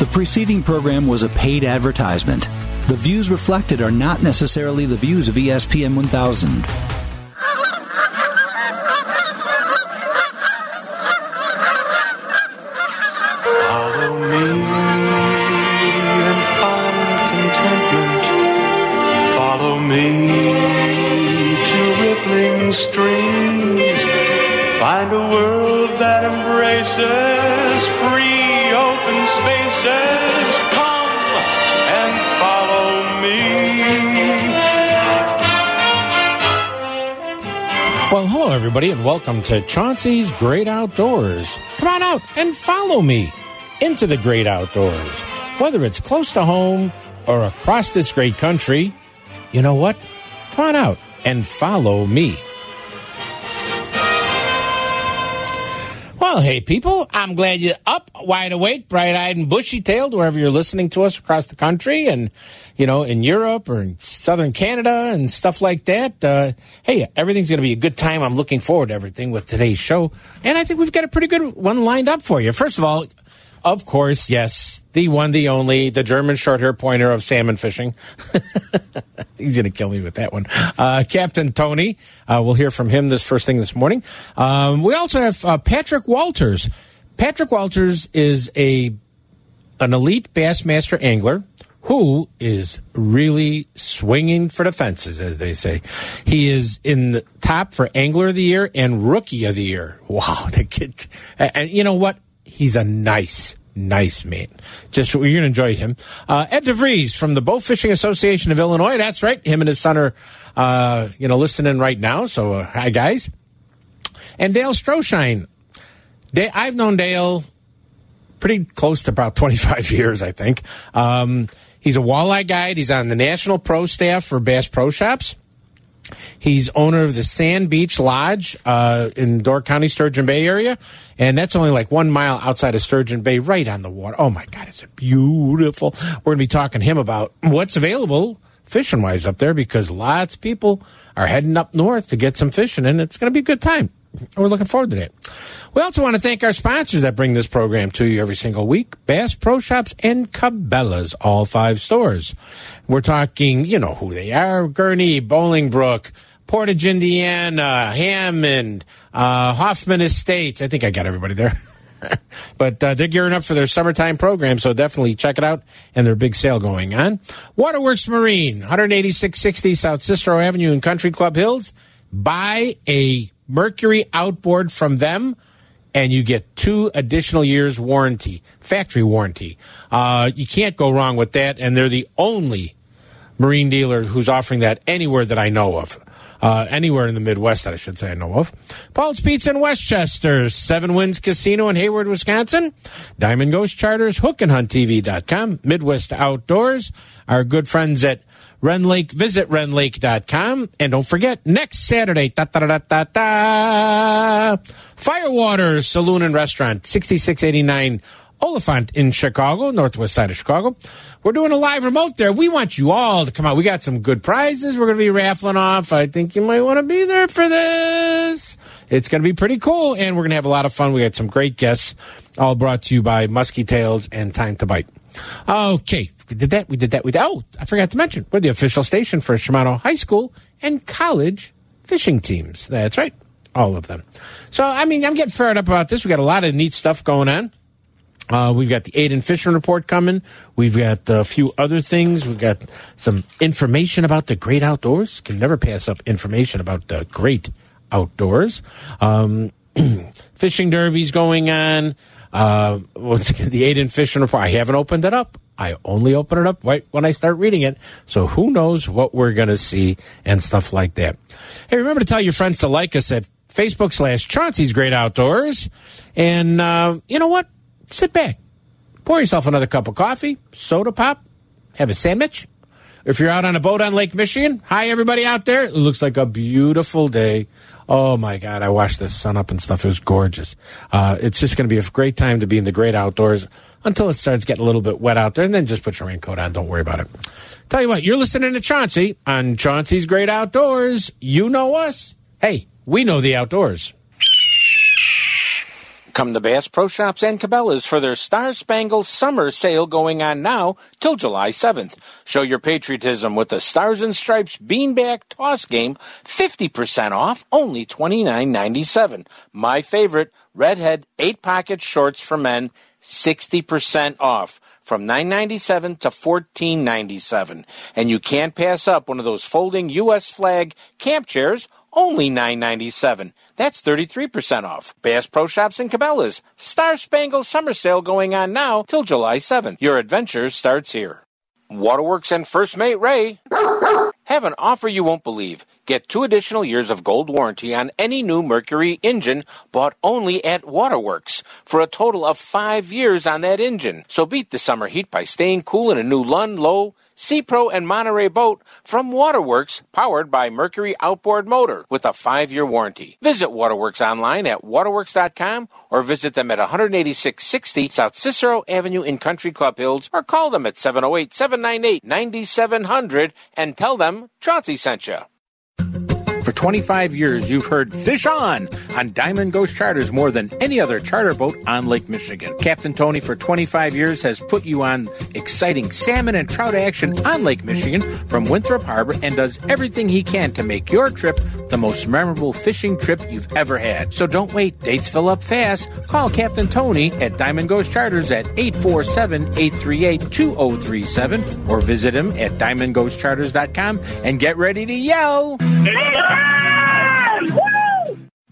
The preceding program was a paid advertisement. The views reflected are not necessarily the views of ESPN 1000. Everybody, and welcome to Chauncey's Great Outdoors. Come on out and follow me into the great outdoors. Whether it's close to home or across this great country, you know what? Come on out and follow me. Well, hey, people, I'm glad you're up, wide awake, bright eyed, and bushy tailed, wherever you're listening to us across the country and, you know, in Europe or in southern Canada and stuff like that. Uh, hey, everything's going to be a good time. I'm looking forward to everything with today's show. And I think we've got a pretty good one lined up for you. First of all, of course, yes, the one, the only, the German short hair pointer of salmon fishing. He's going to kill me with that one. Uh, Captain Tony, uh, we'll hear from him this first thing this morning. Um, we also have uh, Patrick Walters. Patrick Walters is a an elite Bassmaster angler who is really swinging for the fences, as they say. He is in the top for Angler of the Year and Rookie of the Year. Wow, the kid! And, and you know what? He's a nice nice man. Just you're to enjoy him. Uh, Ed DeVries from the Bow Fishing Association of Illinois. That's right. Him and his son are, uh, you know, listening right now. So uh, hi guys. And Dale Stroschein. Da- I've known Dale pretty close to about 25 years, I think. Um, he's a walleye guide. He's on the national pro staff for Bass Pro Shops. He's owner of the Sand Beach Lodge uh, in Door County, Sturgeon Bay area, and that's only like one mile outside of Sturgeon Bay, right on the water. Oh my God, it's beautiful. We're going to be talking to him about what's available fishing wise up there because lots of people are heading up north to get some fishing, and it's going to be a good time. We're looking forward to that. We also want to thank our sponsors that bring this program to you every single week Bass Pro Shops and Cabela's, all five stores. We're talking, you know who they are Gurnee, Bolingbrook, Portage, Indiana, Hammond, uh, Hoffman Estates. I think I got everybody there. but uh, they're gearing up for their summertime program, so definitely check it out. And their big sale going on. Waterworks Marine, 18660 South Cicero Avenue in Country Club Hills. Buy a Mercury outboard from them, and you get two additional years warranty, factory warranty. Uh, you can't go wrong with that, and they're the only marine dealer who's offering that anywhere that I know of. Uh, anywhere in the Midwest that I should say I know of. Paul's Pizza in Westchester, Seven Winds Casino in Hayward, Wisconsin, Diamond Ghost Charters, HookandHuntTV.com, Midwest Outdoors, our good friends at Rend Lake, visit rendlake.com. And don't forget, next Saturday, da, da, da, da, da, Firewater Saloon and Restaurant, 6689 Oliphant in Chicago, northwest side of Chicago. We're doing a live remote there. We want you all to come out. We got some good prizes we're going to be raffling off. I think you might want to be there for this. It's going to be pretty cool, and we're going to have a lot of fun. We got some great guests, all brought to you by Muskie Tails and Time to Bite. Okay, we did that. We did that. We did. Oh, I forgot to mention, we're the official station for Shimano High School and college fishing teams. That's right, all of them. So, I mean, I'm getting fired up about this. We got a lot of neat stuff going on. Uh, we've got the Aiden Fishing Report coming. We've got a few other things. We've got some information about the great outdoors. Can never pass up information about the great outdoors. Um, fishing derbies going on. Uh, once again, the Aiden Fishing Report. I haven't opened it up. I only open it up right when I start reading it. So who knows what we're going to see and stuff like that. Hey, remember to tell your friends to like us at Facebook slash Chauncey's Great Outdoors. And uh, you know what? Sit back, pour yourself another cup of coffee, soda pop, have a sandwich. If you're out on a boat on Lake Michigan, hi everybody out there. It looks like a beautiful day. Oh my God, I watched the sun up and stuff. It was gorgeous. Uh, it's just going to be a great time to be in the great outdoors until it starts getting a little bit wet out there, and then just put your raincoat on. Don't worry about it. Tell you what, you're listening to Chauncey on Chauncey's Great Outdoors. You know us. Hey, we know the outdoors. Come to Bass Pro Shops and Cabela's for their Star Spangled Summer Sale going on now till July 7th. Show your patriotism with the Stars and Stripes Beanbag Toss Game, 50% off, only $29.97. My favorite, Redhead 8-Pocket Shorts for Men, 60% off from $9.97 to $14.97. And you can't pass up one of those folding U.S. flag camp chairs only $9.97. That's 33% off. Bass Pro Shops and Cabela's. Star Spangled Summer Sale going on now till July 7th. Your adventure starts here. Waterworks and First Mate Ray have an offer you won't believe. Get two additional years of gold warranty on any new Mercury engine bought only at Waterworks for a total of five years on that engine. So beat the summer heat by staying cool in a new Lund, Lowe, Sea Pro, and Monterey boat from Waterworks, powered by Mercury Outboard Motor with a five year warranty. Visit Waterworks online at waterworks.com or visit them at 18660 South Cicero Avenue in Country Club Hills or call them at 708 798 9700 and tell them Chauncey sent you. For 25 years, you've heard Fish On on Diamond Ghost Charters more than any other charter boat on Lake Michigan. Captain Tony, for 25 years, has put you on exciting salmon and trout action on Lake Michigan from Winthrop Harbor and does everything he can to make your trip the most memorable fishing trip you've ever had. So don't wait, dates fill up fast. Call Captain Tony at Diamond Ghost Charters at 847 838 2037 or visit him at diamondghostcharters.com and get ready to yell. ¡Ah! ¡Woo!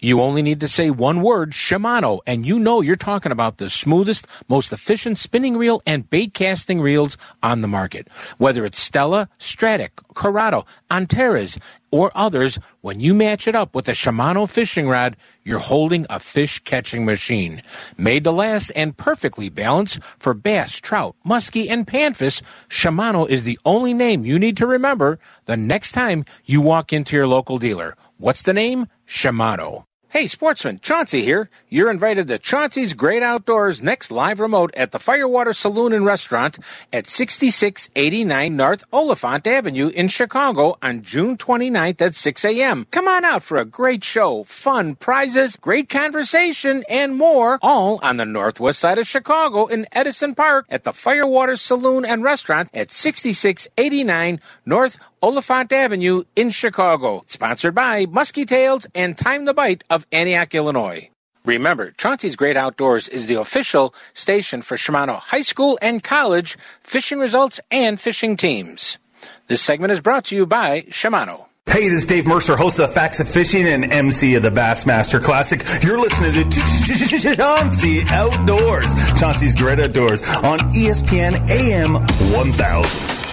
You only need to say one word, Shimano, and you know you're talking about the smoothest, most efficient spinning reel and bait casting reels on the market. Whether it's Stella, Stratic, Curado, Antares, or others, when you match it up with a Shimano fishing rod, you're holding a fish catching machine. Made to last and perfectly balanced for bass, trout, muskie, and panfish, Shimano is the only name you need to remember the next time you walk into your local dealer. What's the name? Shimano. Hey, sportsman, Chauncey here. You're invited to Chauncey's Great Outdoors next live remote at the Firewater Saloon and Restaurant at 6689 North Oliphant Avenue in Chicago on June 29th at 6 a.m. Come on out for a great show, fun, prizes, great conversation, and more, all on the northwest side of Chicago in Edison Park at the Firewater Saloon and Restaurant at 6689 North Oliphant Avenue in Chicago. Sponsored by Muskie Tails and Time the Bite of Antioch, Illinois. Remember, Chauncey's Great Outdoors is the official station for Shimano High School and College fishing results and fishing teams. This segment is brought to you by Shimano. Hey, this is Dave Mercer, host of Facts of Fishing and MC of the Bassmaster Classic. You're listening to Chauncey Outdoors, Chauncey's Great Outdoors on ESPN AM 1000.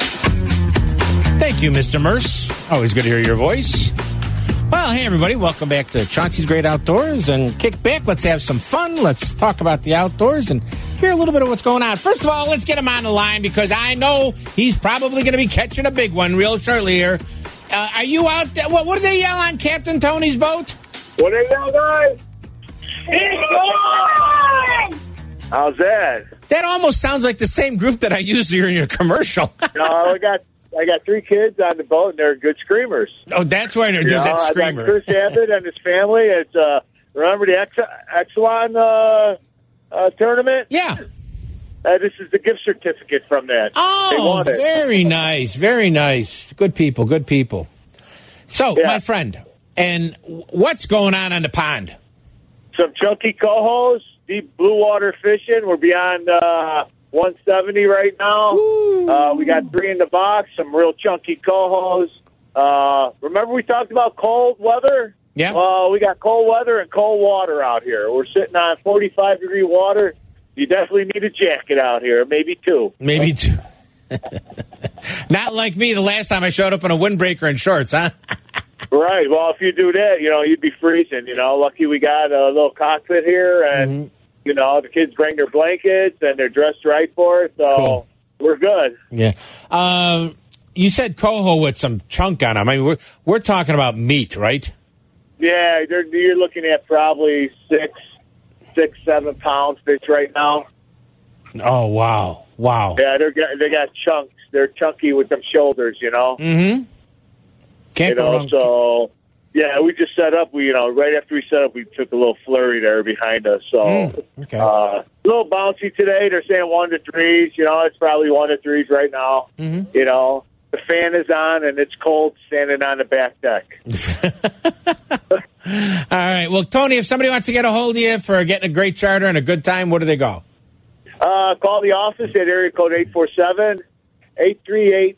Thank you, Mr. Merce. Always good to hear your voice. Well, hey, everybody. Welcome back to Chauncey's Great Outdoors and kick back. Let's have some fun. Let's talk about the outdoors and hear a little bit of what's going on. First of all, let's get him on the line because I know he's probably going to be catching a big one real shortly here. Uh, are you out there? What, what do they yell on Captain Tony's boat? What are y'all guys? How's that? That almost sounds like the same group that I used here in your commercial. No, I got I got three kids on the boat, and they're good screamers. oh, that's why there's You know, that I got. Chris Abbott and his family. It's uh, remember the Ex- Exelon uh, uh, tournament. Yeah. Uh, this is the gift certificate from that. Oh, very nice, very nice. Good people, good people. So, Yeah. my friend, and what's going on on the pond? Some chunky cohos, deep blue water fishing. We're beyond uh, 170 right now. Uh, we got three in the box. Some real chunky cohos. Uh, remember we talked about cold weather? Yeah. Well, we got cold weather and cold water out here. We're sitting on 45 degree water. You definitely need a jacket out here, maybe two. Maybe two. Not like me the last time I showed up in a windbreaker and shorts, huh? Right. Well, if you do that, you know, you'd be freezing. You know, lucky we got a little cockpit here, and Mm-hmm. You know, the kids bring their blankets and they're dressed right for it, so Cool. we're good. Yeah. Um, you said coho with some chunk on them. I mean, we're, we're talking about meat, right? Yeah, you're looking at probably six, six, seven pounds fish right now. Oh, wow. Wow. Yeah, they're got- they got chunks. They're chunky with them shoulders, you know. Mm-hmm. you Can't go know, wrong. so Yeah, we just set up. We, you know, right after we set up, we took a little flurry there behind us. So, Mm, okay. uh, a little bouncy today. They're saying one to threes. You know, it's probably one to threes right now. Mm-hmm. You know, the fan is on and it's cold standing on the back deck. All right. Well, Tony, if somebody wants to get a hold of you for getting a great charter and a good time, where do they go? Uh, call the office at area code 847-838-2037.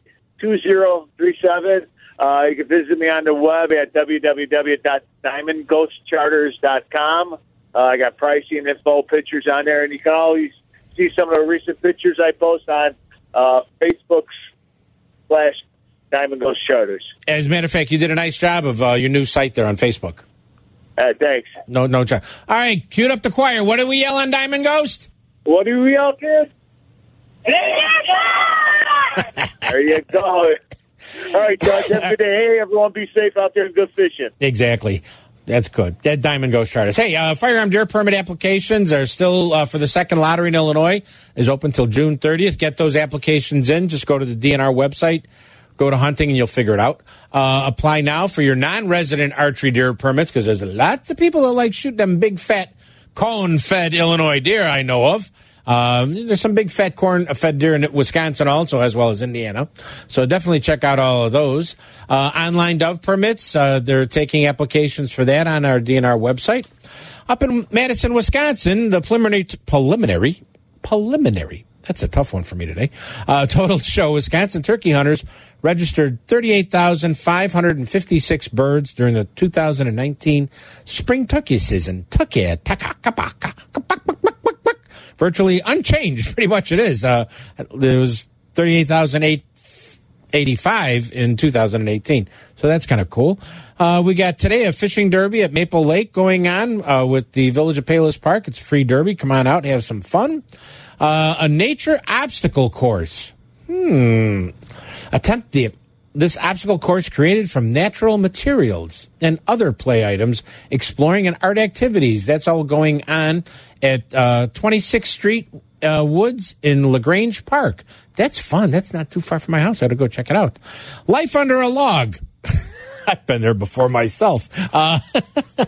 Uh, you can visit me on the web at www.diamondghostcharters.com. Uh, I got pricing info, pictures on there, and you can always see some of the recent pictures I post on uh, Facebook slash Diamond Ghost Charters. As a matter of fact, you did a nice job of uh, your new site there on Facebook. Uh, thanks. No, no job. All right, cue up the choir. What do we yell on Diamond Ghost? What do we all kids? there you go. All right, guys. Have a good day. Hey, everyone, be safe out there and good fishing. Exactly. That's good. That Diamond Ghost Charters. Hey, uh, firearm deer permit applications are still uh, for the second lottery in Illinois is open till June 30th. Get those applications in. Just go to the DNR website, go to hunting, and you'll figure it out. Uh, apply now for your non-resident archery deer permits because there's lots of people that like shoot them big fat cone-fed Illinois deer. I know of. Um, there's some big fat corn uh, fed deer in Wisconsin also, as well as Indiana. So definitely check out all of those. Uh, online dove permits, uh, they're taking applications for that on our DNR website. Up in Madison, Wisconsin, the preliminary, preliminary, preliminary, that's a tough one for me today. Uh, total show Wisconsin turkey hunters registered 38,556 birds during the 2019 spring turkey season. Turkey, virtually unchanged. Pretty much it is. Uh, there was 38,885 in 2018. So that's kind of cool. Uh, we got today a fishing derby at Maple Lake going on uh, with the Village of Palos Park. It's a free derby. Come on out, have some fun. Uh, a nature obstacle course. Hmm. Attempt the this obstacle course created from natural materials and other play items, exploring and art activities. That's all going on at uh, 26th Street uh, Woods in Lagrange Park. That's fun. That's not too far from my house. I ought to go check it out. Life under a log. I've been there before myself. Uh,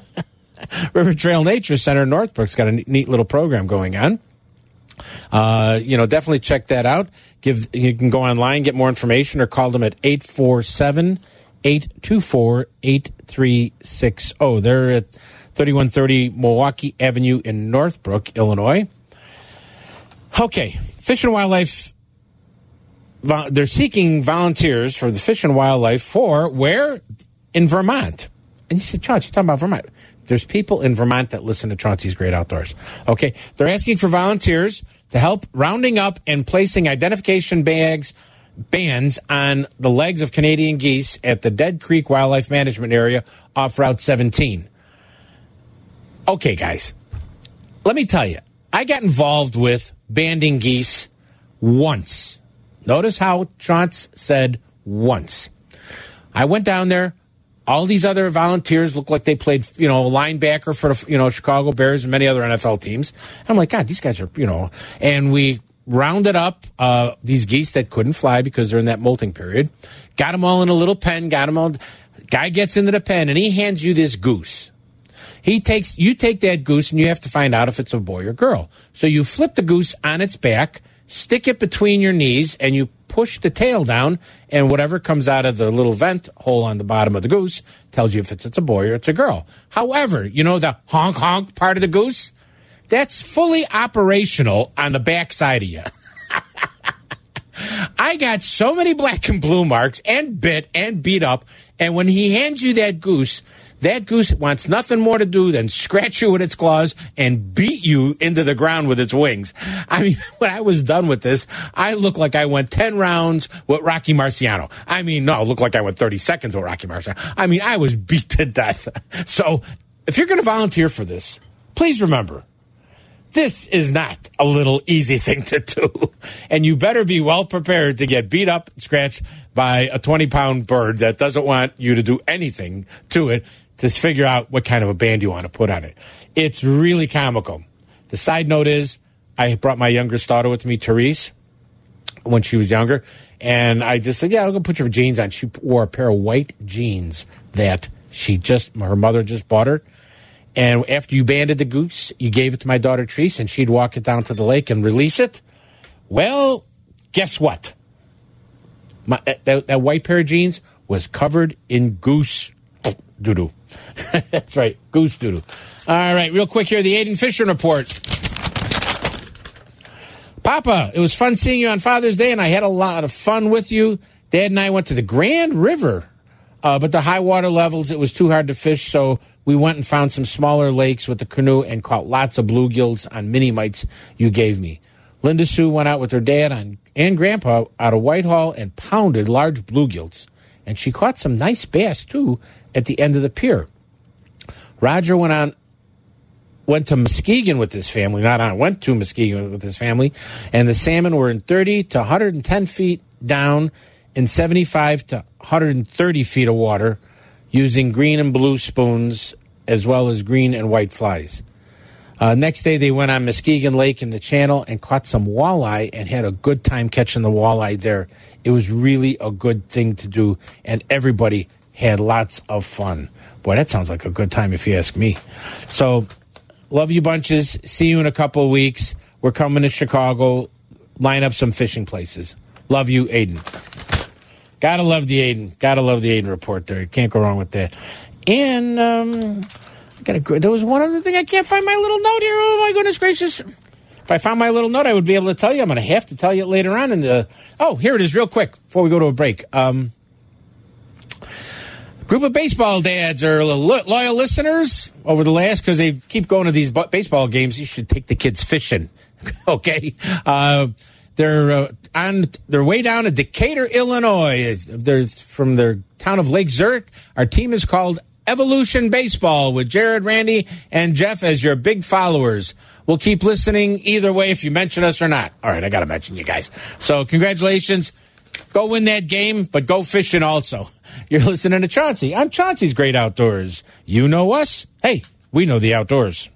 River Trail Nature Center in Northbrook's got a neat- neat little program going on. Uh, you know, definitely check that out. Give you can go online, get more information, or call them at 847 824 8360. They're at 3130 Milwaukee Avenue in Northbrook, Illinois. Okay, Fish and Wildlife. They're seeking volunteers for the Fish and Wildlife for where? In Vermont. And you said, Chauncey, you're talking about Vermont. There's people in Vermont that listen to Chauncey's Great Outdoors. Okay. They're asking for volunteers to help rounding up and placing identification bags, bands on the legs of Canadian geese at the Dead Creek Wildlife Management Area off Route 17. Okay, guys. Let me tell you, I got involved with banding geese once. Notice how Chauncey said once. I went down there. All these other volunteers look like they played, you know, linebacker for the, you know, Chicago Bears and many other NFL teams. And I'm like, God, these guys are, you know, and we rounded up uh, these geese that couldn't fly because they're in that molting period. Got them all in a little pen. Got them all. Guy gets into the pen and he hands you this goose. He takes you take that goose and you have to find out if it's a boy or girl. So you flip the goose on its back, stick it between your knees, and you push the tail down, and whatever comes out of the little vent hole on the bottom of the goose tells you if it's, it's a boy or it's a girl. However, you know the honk honk part of the goose? That's fully operational on the back side of you. I got so many black and blue marks and bit and beat up. And when he hands you that goose, that goose wants nothing more to do than scratch you with its claws and beat you into the ground with its wings. I mean, when I was done with this, I looked like I went 10 rounds with Rocky Marciano. I mean, no, looked like I went 30 seconds with Rocky Marciano. I mean, I was beat to death. So if you're going to volunteer for this, please remember this is not a little easy thing to do. And you better be well prepared to get beat up scratched by a 20 pound bird that doesn't want you to do anything to it to figure out what kind of a band you want to put on it. It's really comical. The side note is I brought my youngest daughter with me, Therese, when she was younger. And I just said, yeah, I'll go put your jeans on. She wore a pair of white jeans that She just, her mother just bought her. And after you banded the goose, you gave it to my daughter Treese, and she'd walk it down to the lake and release it. Well, guess what? My, that, that white pair of jeans was covered in goose doo doo. That's right, goose doo doo. All right, real quick here the Aiden Fisher report. Papa, it was fun seeing you on Father's Day, and I had a lot of fun with you. Dad and I went to the Grand River, uh, but the high water levels, it was too hard to fish, so we went and found some smaller lakes with the canoe and caught lots of bluegills on mini mites you gave me. Linda Sue went out with her dad on, and grandpa out of Whitehall and pounded large bluegills. And she caught some nice bass, too, at the end of the pier. Roger went on went to Muskegon with his family, not on, went to Muskegon with his family, and the salmon were in 30 to 110 feet down in 75 to 130 feet of water using green and blue spoons as well as green and white flies. Uh, next day, they went on Muskegon Lake in the channel and caught some walleye and had a good time catching the walleye there. It was really a good thing to do, and everybody had lots of fun. Boy, that sounds like a good time if you ask me. So, love you bunches. See you in a couple of weeks. We're coming to Chicago. Line up some fishing places. Love you, Aiden. Gotta love the Aiden. Gotta love the Aiden report there. Can't go wrong with that. And um, I got a, there was one other thing. I can't find my little note here. Oh my goodness gracious! If I found my little note, I would be able to tell you. I'm going to have to tell you later on in the. Oh, here it is, real quick before we go to a break. Um, group of baseball dads are loyal listeners over the last because they keep going to these baseball games. You should take the kids fishing. okay, uh, they're uh, on. They're way down in Decatur, Illinois. They're from their town of Lake Zurich. Our team is called Evolution Baseball with Jared, Randy, and Jeff as your big followers. We'll keep listening either way if you mention us or not. All right, I got to mention you guys. So, congratulations. Go win that game, but go fishing also. You're listening to Chauncey. I'm Chauncey's Great Outdoors. You know us. Hey, we know the outdoors.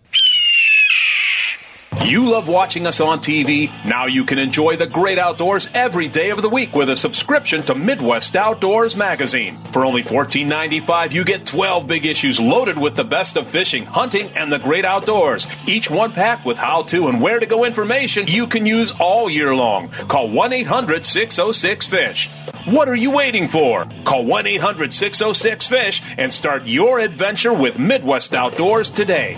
You love watching us on TV? Now you can enjoy the great outdoors every day of the week with a subscription to Midwest Outdoors magazine. For only $14.95, you get 12 big issues loaded with the best of fishing, hunting, and the great outdoors. Each one packed with how to and where to go information you can use all year long. Call 1 800 606 FISH. What are you waiting for? Call 1 800 606 FISH and start your adventure with Midwest Outdoors today.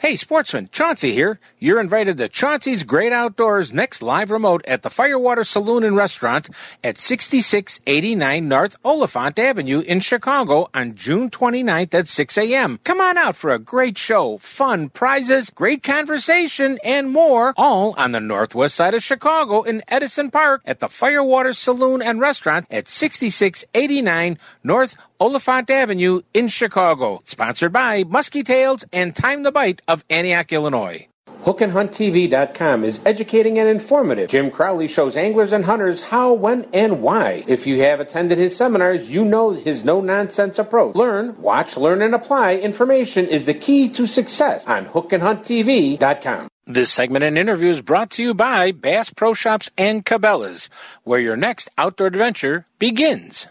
Hey, sportsman, Chauncey here. You're invited to Chauncey's Great Outdoors next live remote at the Firewater Saloon and Restaurant at 6689 North Oliphant Avenue in Chicago on June 29th at 6 a.m. Come on out for a great show, fun prizes, great conversation, and more, all on the northwest side of Chicago in Edison Park at the Firewater Saloon and Restaurant at 6689 North Oliphant Avenue in Chicago. Sponsored by Muskie Tails and Time the Bite of Antioch, Illinois. HookandHuntTV.com is educating and informative. Jim Crowley shows anglers and hunters how, when, and why. If you have attended his seminars, you know his no nonsense approach. Learn, watch, learn, and apply information is the key to success on HookandHuntTV.com. This segment and interview is brought to you by Bass Pro Shops and Cabela's, where your next outdoor adventure begins.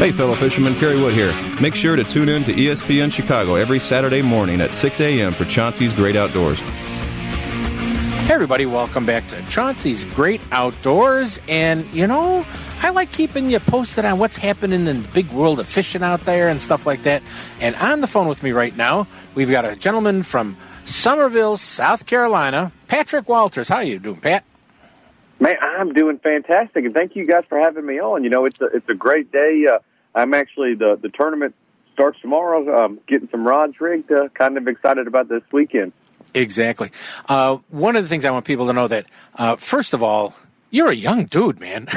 Hey, fellow fishermen, Kerry Wood here. Make sure to tune in to ESPN Chicago every Saturday morning at 6 a.m. for Chauncey's Great Outdoors. Hey, everybody, welcome back to Chauncey's Great Outdoors. And, you know, I like keeping you posted on what's happening in the big world of fishing out there and stuff like that. And on the phone with me right now, we've got a gentleman from Summerville, South Carolina, Patrick Walters. How you doing, Pat? Man, I'm doing fantastic, and thank you guys for having me on. You know, it's a it's a great day. Uh, I'm actually the the tournament starts tomorrow. Um, getting some rods rigged. Uh, kind of excited about this weekend. Exactly. Uh, one of the things I want people to know that, uh, first of all, you're a young dude, man.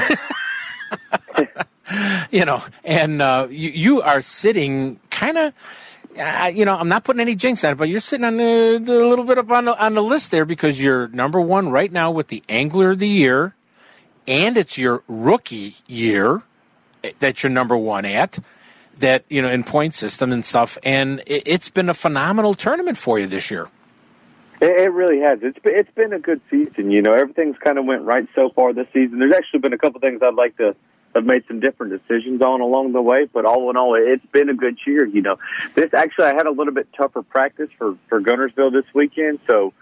you know, and uh, you, you are sitting kind of. Uh, you know, I'm not putting any jinx on it, but you're sitting on the little bit up on the, on the list there because you're number one right now with the Angler of the Year, and it's your rookie year that you're number one at. That you know in point system and stuff, and it, it's been a phenomenal tournament for you this year. It, really has. It's it's been a good season. You know, everything's kind of went right so far this season. There's actually been a couple things I'd like to have made some different decisions on along the way, but all in all, it's been a good year. You know, this actually I had a little bit tougher practice for for Guntersville this weekend, so.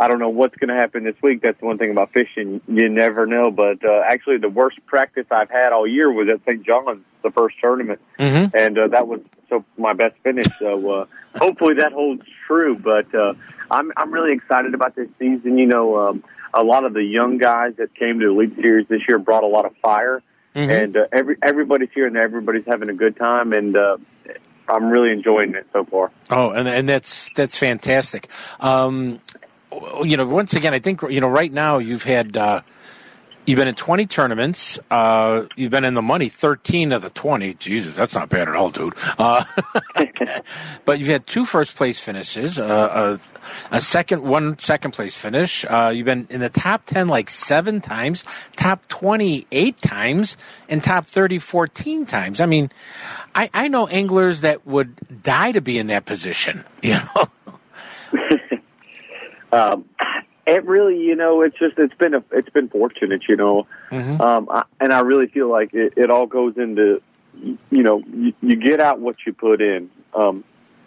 I don't know what's going to happen this week. That's the one thing about fishing. You never know. But uh, actually, the worst practice I've had all year was at St. John's, the first tournament, Mm-hmm. and uh, that was so my best finish. So uh, hopefully that holds true. But uh, I'm I'm really excited about this season. You know, um, a lot of the young guys that came to the Elite Series this year brought a lot of fire, and uh, every everybody's here and everybody's having a good time, and uh, I'm really enjoying it so far. Oh, and and that's that's fantastic. Um, you know, once again, I think you know right now you've had uh, you've been in twenty tournaments. Uh, you've been in the money thirteen of the twenty. Jesus, that's not bad at all, dude. Uh, but you've had two first place finishes, uh, a, a second one second place finish. Uh, you've been in the top ten like seven times, top twenty eight times, and top 30 14 times. I mean, I, I know anglers that would die to be in that position. You know. Um, it really, you know, it's just it's been a, it's been fortunate, you know, um, I, and I really feel like it, it all goes into, you know, you, you get out what you put in. Um,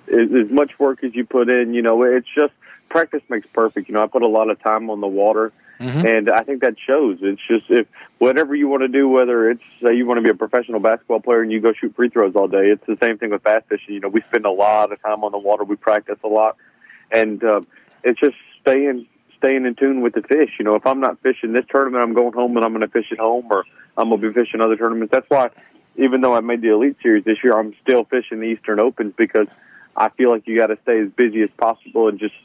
as, as much work as you put in, you know, it's just practice makes perfect. You know, I put a lot of time on the water, and I think that shows. It's just if whatever you want to do, whether it's say you want to be a professional basketball player and you go shoot free throws all day, it's the same thing with bass fishing. You know, we spend a lot of time on the water, we practice a lot, and uh, it's just staying staying in tune with the fish. You know, if I'm not fishing this tournament, I'm going home and I'm going to fish at home, or I'm going to be fishing other tournaments. That's why, even though I made the Elite Series this year, I'm still fishing the Eastern Opens because I feel like you got to stay as busy as possible and just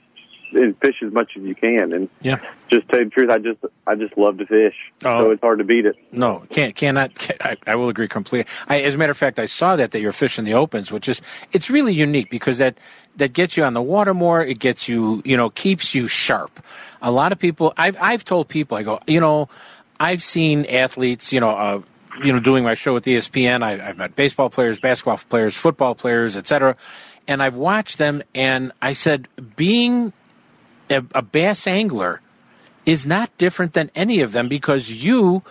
and fish as much as you can. And Yeah. just tell you the truth, I just I just love to fish, Oh. so it's hard to beat it. No, can't cannot. Can, I, I will agree completely. I, as a matter of fact, I saw that that you're fishing the opens, which is it's really unique because that that gets you on the water more. It gets you, you know, keeps you sharp. A lot of people, I've I've told people, I go, you know, I've seen athletes, you know. Uh, you know, doing my show with ESPN, I, I've met baseball players, basketball players, football players, etc., and I've watched them. And I said, being a, a bass angler is not different than any of them because you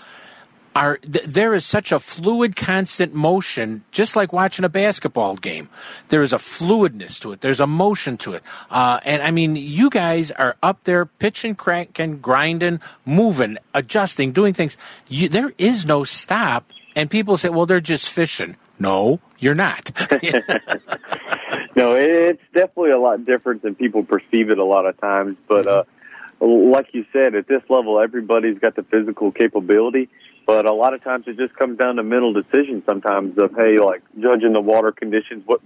are th- there is such a fluid constant motion just like watching a basketball game. There is a fluidness to it. There's a motion to it. Uh, and i mean you guys are up there pitching cranking grinding moving adjusting doing things. You, there is no stop and people say well they're just fishing. No you're not No, it's definitely a lot different than people perceive it a lot of times. But uh, like you said, at this level, everybody's got the physical capability. But a lot of times, it just comes down to mental decisions. Sometimes of hey, like judging the water conditions, what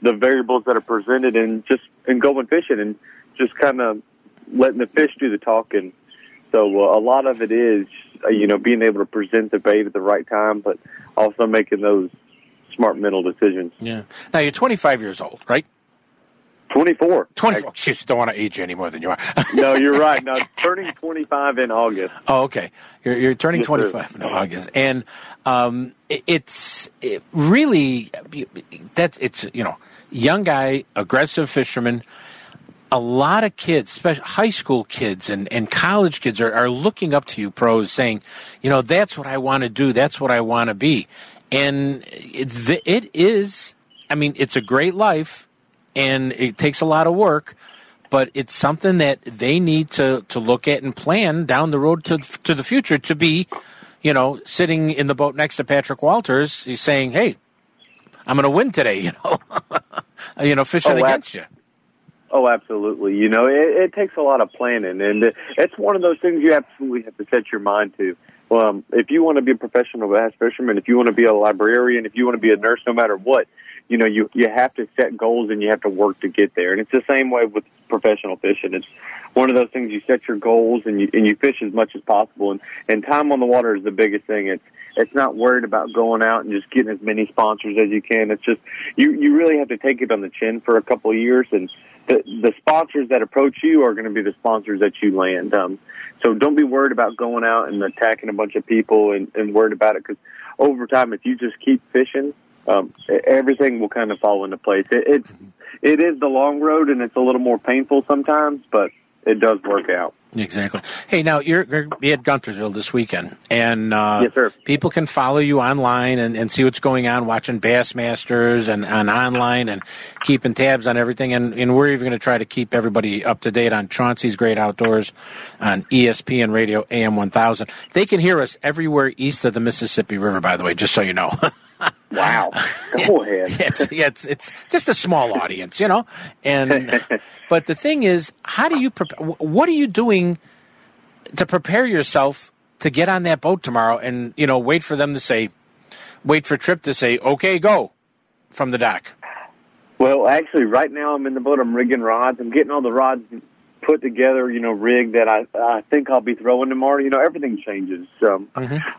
the variables that are presented, and just and going fishing, and just kind of letting the fish do the talking. So uh, a lot of it is, uh, you know, being able to present the bait at the right time, but also making those smart mental decisions. yeah now you're 25 years old right Twenty four. 24 excuse don't want to age you any more than you are No, you're right. No, turning 25 in August. Oh, okay. You're, you're turning Yes, sir. 25 in August, and um, it, it's it really that's it's you know young guy, aggressive fisherman. A lot of kids, especially high school kids and, and college kids, are, are looking up to you, pros, saying, you know, that's what I want to do. That's what I want to be. And it, it is, I mean, it's a great life and it takes a lot of work, but it's something that they need to, to look at and plan down the road to to the future to be, you know, sitting in the boat next to Patrick Walters, he's saying, "Hey, I'm going to win today," you know, you know, fishing Oh, ab- against you. Oh, absolutely. You know, it, it takes a lot of planning, and it's one of those things you absolutely have to set your mind to. Um, if you want to be a professional bass fisherman, if you want to be a librarian, if you want to be a nurse, no matter what, you know, you you have to set goals and you have to work to get there. And it's the same way with professional fishing. It's one of those things you set your goals and you and you fish as much as possible. And and time on the water is the biggest thing. It's it's not worried about going out and just getting as many sponsors as you can. It's just you you really have to take it on the chin for a couple of years and the the sponsors that approach you are going to be the sponsors that you land. Um, so don't be worried about going out and attacking a bunch of people and, and worried about it because over time, if you just keep fishing, um, everything will kind of fall into place. It, it it is the long road and it's a little more painful sometimes, but it does work out. Exactly. Hey, now you're going to be at Guntersville this weekend, and uh, Yes, sir. people can follow you online and, and see what's going on, watching Bassmasters and, and online, and keeping tabs on everything. And, and we're even going to try to keep everybody up to date on Chauncey's Great Outdoors on ESPN Radio AM 1000. They can hear us everywhere east of the Mississippi River, by the way, just so you know. Wow. Go ahead. it's, yeah, it's it's just a small audience, you know. And but the thing is, how do you prepare? What are you doing to prepare yourself to get on that boat tomorrow? And you know, wait for them to say, wait for Trip to say, "Okay, go," from the dock. Well, actually, right now I'm in the boat. I'm rigging rods. I'm getting all the rods put together, you know, rigged that I I think I'll be throwing tomorrow. You know, everything changes. Um,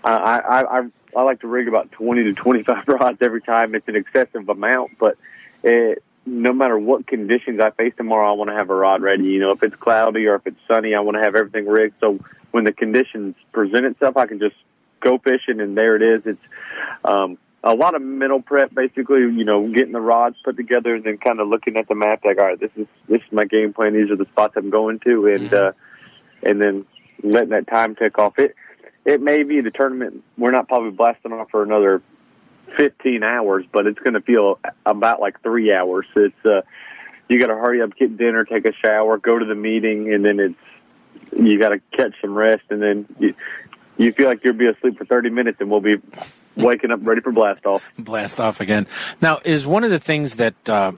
I, I I I like to rig about 20 to 25 rods every time. It's an excessive amount, but it, no matter what conditions I face tomorrow, I want to have a rod ready. You know, if it's cloudy or if it's sunny, I want to have everything rigged. So when the conditions present itself, I can just go fishing, and there it is. It's um, a lot of mental prep, basically. You know, getting the rods put together, and then kind of looking at the map, like, all right, this is this is my game plan. These are the spots I'm going to, and uh, and then letting that time tick off. It it may be the tournament. We're not probably blasting off for another 15 hours, but it's going to feel about like three hours. It's uh, you got to hurry up, get dinner, take a shower, go to the meeting, and then it's you got to catch some rest, and then you you feel like you'll be asleep for 30 minutes, and we'll be waking up ready for blast off. blast off again. Now, is one of the things that uh,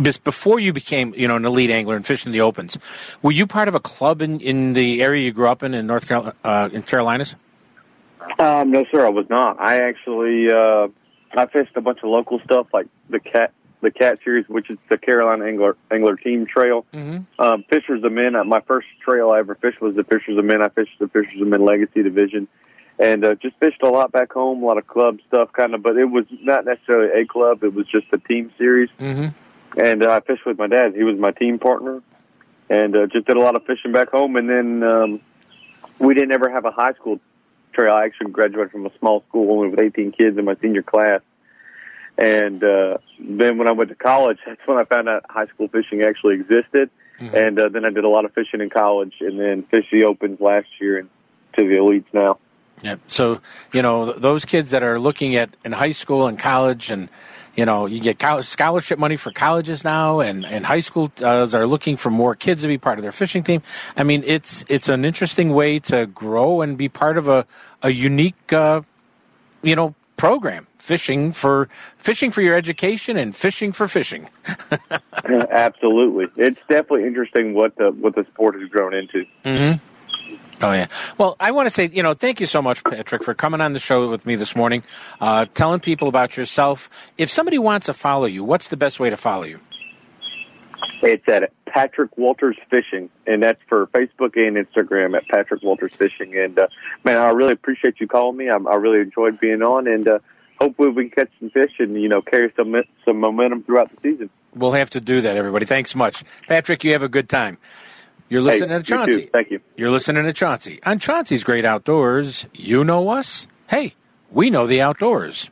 before you became, you know, an elite angler and fishing the opens, were you part of a club in, in the area you grew up in in North Carolina, uh, in Carolinas? Um, no, sir, I was not. I actually uh, I fished a bunch of local stuff like the CATT the CATT series, which is the Carolina Angler Angler Team Trail. Mm-hmm. Um, Fishers of Men. uh, My first trail I ever fished was the Fishers of Men. I fished the Fishers of Men Legacy Division, and uh, just fished a lot back home, a lot of club stuff, kind of. But it was not necessarily a club; it was just a team series. Mm-hmm. And uh, I fished with my dad. He was my team partner, and uh, just did a lot of fishing back home. And then um, we didn't ever have a high school trail. I actually graduated from a small school only with 18 kids in my senior class. And uh, then when I went to college, that's when I found out high school fishing actually existed. And uh, then I did a lot of fishing in college, and then fished the opens last year and to the elites now. Yeah. So, you know, those kids that are looking at in high school and college and, you know, you get college, scholarship money for colleges now and, and high school uh, are looking for more kids to be part of their fishing team. I mean, it's, it's an interesting way to grow and be part of a, a unique, uh, you know, program fishing for fishing for your education and fishing for fishing. Absolutely, it's definitely interesting what the what the sport has grown into. Oh yeah. Well, I want to say, you know, thank you so much, Patrick, for coming on the show with me this morning, uh, telling people about yourself. If somebody wants to follow you, what's the best way to follow you? It's at Patrick Walters Fishing, and that's for Facebook and Instagram at Patrick Walters Fishing. And uh, man, I really appreciate you calling me. I, I really enjoyed being on, and uh, hopefully we can catch some fish and you know carry some some momentum throughout the season. We'll have to do that, everybody. Thanks much, Patrick. You have a good time. You're listening you to Chauncey. too. Thank you. You're listening to Chauncey on Chauncey's Great Outdoors. You know us. Hey, we know the outdoors.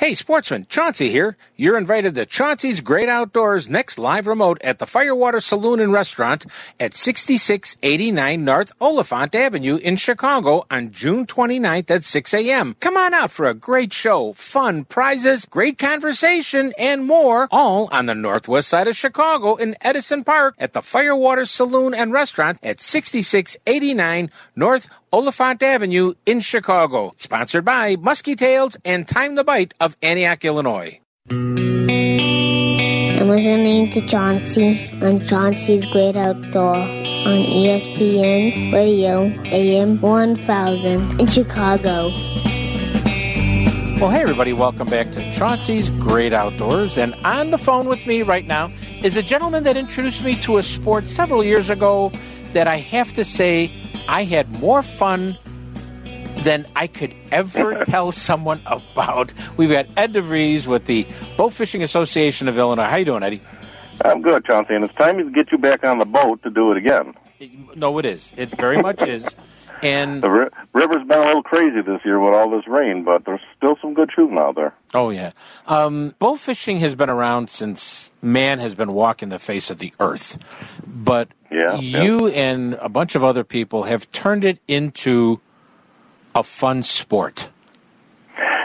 Hey, sportsman, Chauncey here. You're invited to Chauncey's Great Outdoors next live remote at the Firewater Saloon and Restaurant at 6689 North Oliphant Avenue in Chicago on June 29th at 6 a.m. Come on out for a great show, fun, prizes, great conversation, and more, all on the northwest side of Chicago in Edison Park at the Firewater Saloon and Restaurant at 6689 North Oliphant Avenue in Chicago. Sponsored by Muskie Tails and Time the Bite of Antioch, Illinois. I'm listening to Chauncey on Chauncey's Great Outdoor on ESPN Radio AM 1000 in Chicago. Well, hey, everybody, welcome back to Chauncey's Great Outdoors. And on the phone with me right now is a gentleman that introduced me to a sport several years ago that I have to say I had more fun than I could ever tell someone about. We've got Ed DeVries with the Bow Fishing Association of Illinois. How you doing, Eddie? I'm good, Chauncey, and it's time to get you back on the boat to do it again. No, it is. It very much is. And The ri- river's been a little crazy this year with all this rain, but there's still some good shooting out there. Oh yeah, um, bow fishing has been around since man has been walking the face of the earth. But Yeah, you and a bunch of other people have turned it into a fun sport.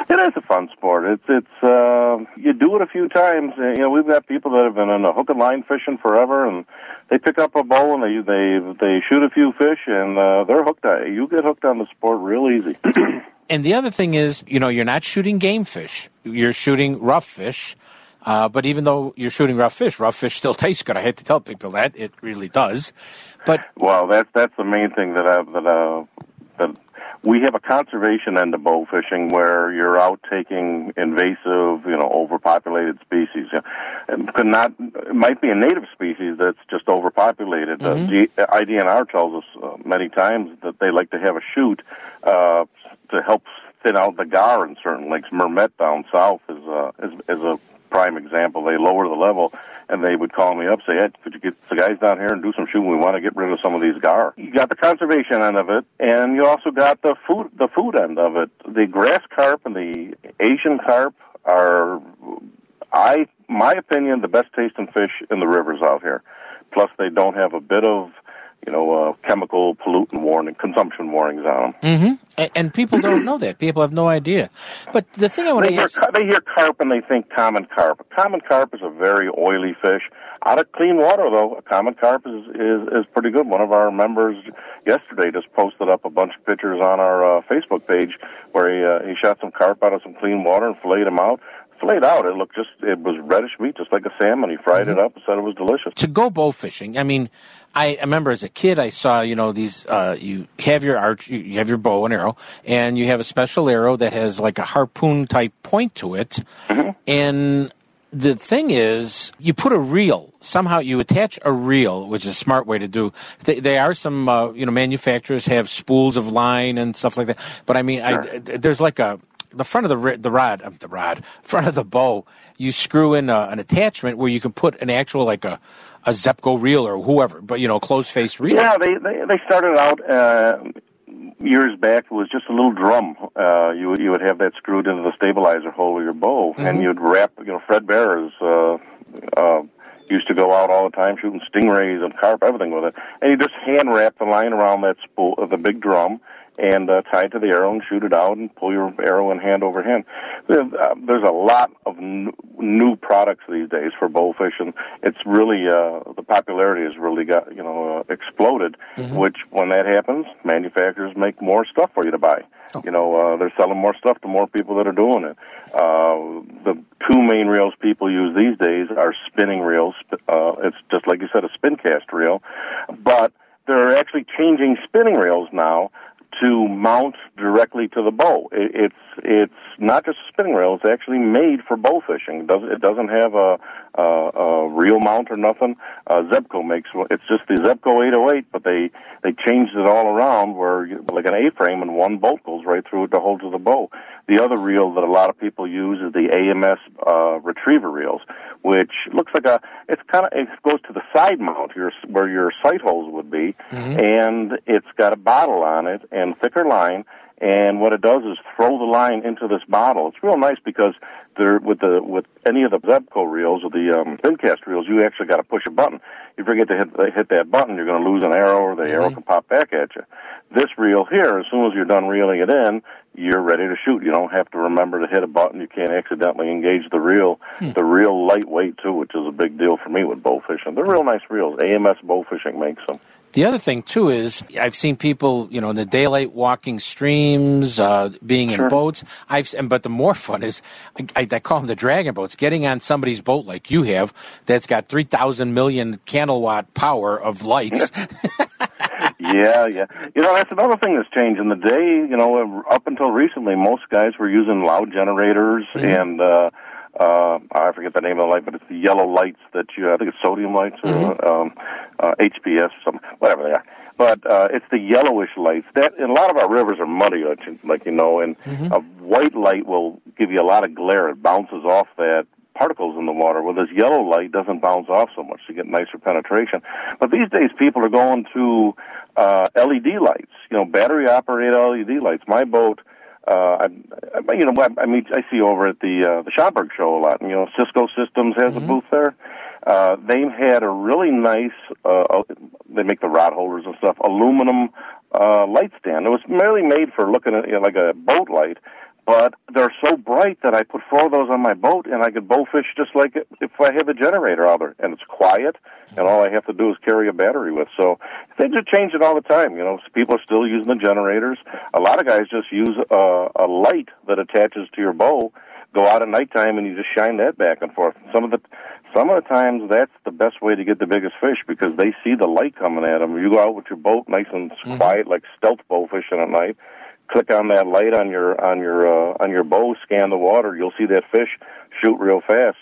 It is a fun sport. It's it's uh, you do it a few times. uh, You know, we've got people that have been on the hook and line fishing forever, and they pick up a bow and they they they shoot a few fish, and uh, they're hooked. On, you get hooked on the sport real easy. And the other thing is, you know, you're not shooting game fish; you're shooting rough fish. Uh, but even though you're shooting rough fish, rough fish still tastes good. I hate to tell people that it really does. But Well, that's that's the main thing that I that uh that we have a conservation end of bow fishing where you're out taking invasive, you know, overpopulated species. It could not it might be a native species that's just overpopulated. Uh, G, IDNR tells us uh, many times that they like to have a shoot uh, to help thin out the gar in certain lakes. Mermet down south is uh, is is a prime example. They lower the level, and they would call me up, say, "Ed, could you get the guys down here and do some shooting? We want to get rid of some of these gar." You got the conservation end of it, and you also got the food the food end of it. The grass carp and the Asian carp are, I my opinion, the best tasting fish in the rivers out here. Plus, they don't have a bit of you know, uh, chemical pollutant warning, consumption warnings on them. hmm and, and people don't know that. People have no idea. But the thing I want They to ask, they hear carp and they think common carp. Common carp is a very oily fish. Out of clean water, though, a common carp is, is, is pretty good. One of our members yesterday just posted up a bunch of pictures on our uh, Facebook page where he, uh, he shot some carp out of some clean water and filleted them out. Filleted out, it looked just, it was reddish meat, just like a salmon. He fried it up and said it was delicious. to go bow fishing. I mean, I remember as a kid, I saw you know these. Uh, you have your arch, you have your bow and arrow, and you have a special arrow that has like a harpoon type point to it. And the thing is, you put a reel somehow. You attach a reel, which is a smart way to do. They, they are some uh, you know manufacturers have spools of line and stuff like that. But I mean, I, there's like a the front of the ri- the rod, um, the rod, front of the bow. You screw in uh, an attachment where you can put an actual like a a Zebco reel or whoever, but you know, closed face reel. Yeah, they, they, they started out, uh, years back, it was just a little drum. Uh, you, you would have that screwed into the stabilizer hole of your bow, and you'd wrap, you know, Fred Bearers, uh, uh, used to go out all the time shooting stingrays and carp, everything with it. And you just hand wrap the line around that spool of the big drum and uh, tie it to the arrow and shoot it out and pull your arrow in hand over hand. There's, uh, there's a lot of n- new products these days for bow fishing. It's really uh, the popularity has really got you know uh, exploded. Which when that happens, manufacturers make more stuff for you to buy. You know uh, they're selling more stuff to more people that are doing it. Uh, the two main reels people use these days are spinning reels. Uh, it's just like you said, a spin cast reel, but they're actually changing spinning reels now to mount directly to the bow. It, it's it's not just a spinning reel; it's actually made for bow fishing. It doesn't it doesn't have a a, a reel mount or nothing. Uh, Zebco makes one. it's just the Zebco 808, but they they changed it all around where you, like an A-frame and one bolt goes right through it to hold to the bow. The other reel that a lot of people use is the AMS uh, retriever reels, which looks like a it's kind of it goes to the side mount your where your sight holes would be, and it's got a bottle on it and thicker line. And what it does is throw the line into this bottle. It's real nice because there with the with any of the Zebco reels or the um, spin cast reels, you actually got to push a button. You forget to hit hit that button, you're going to lose an arrow, or the arrow can pop back at you. This reel here, as soon as you're done reeling it in, you're ready to shoot. You don't have to remember to hit a button. You can't accidentally engage the reel. The reel lightweight too, which is a big deal for me with bow fishing. They're real nice reels. AMS Bow Fishing makes them. The other thing too is I've seen people, you know, in the daylight walking streams, uh, being in boats. I've and but the more fun is I, I call them the dragon boats. Getting on somebody's boat like you have, that's got three thousand million candle watt power of lights. yeah, yeah. You know, that's another thing that's changed in the day. You know, up until recently, most guys were using loud generators and uh, uh, I forget the name of the light, but it's the yellow lights that you. I think it's sodium lights or um, uh, HPS, some whatever they are. But uh, it's the yellowish lights that, and a lot of our rivers are muddy, like you- know, and a white light will give you a lot of glare. It bounces off that particles in the water. Well, this yellow light doesn't bounce off so much to get nicer penetration. But these days, people are going to uh, LED lights. You know, battery operated LED lights. My boat. Uh, I, I, you know, I, I mean, I see over at the uh, the Schaumburg show a lot. You know, Cisco Systems has a booth there. Uh, they had a really nice. Uh, uh, they make the rod holders and stuff. Aluminum uh, light stand. It was merely made for looking at you know, like a boat light, but they're so bright that I put four of those on my boat, and I could bow fish just like if I had the generator out there. And it's quiet, and all I have to do is carry a battery with. So things are changing all the time. You know, people are still using the generators. A lot of guys just use a, a light that attaches to your bow. Go out at nighttime and you just shine that back and forth. Some of the some of the times that's the best way to get the biggest fish because they see the light coming at them. You go out with your boat nice and mm-hmm. quiet, like stealth bow fishing at night. Click on that light on your on your uh, on your bow, scan the water. You'll see that fish shoot real fast.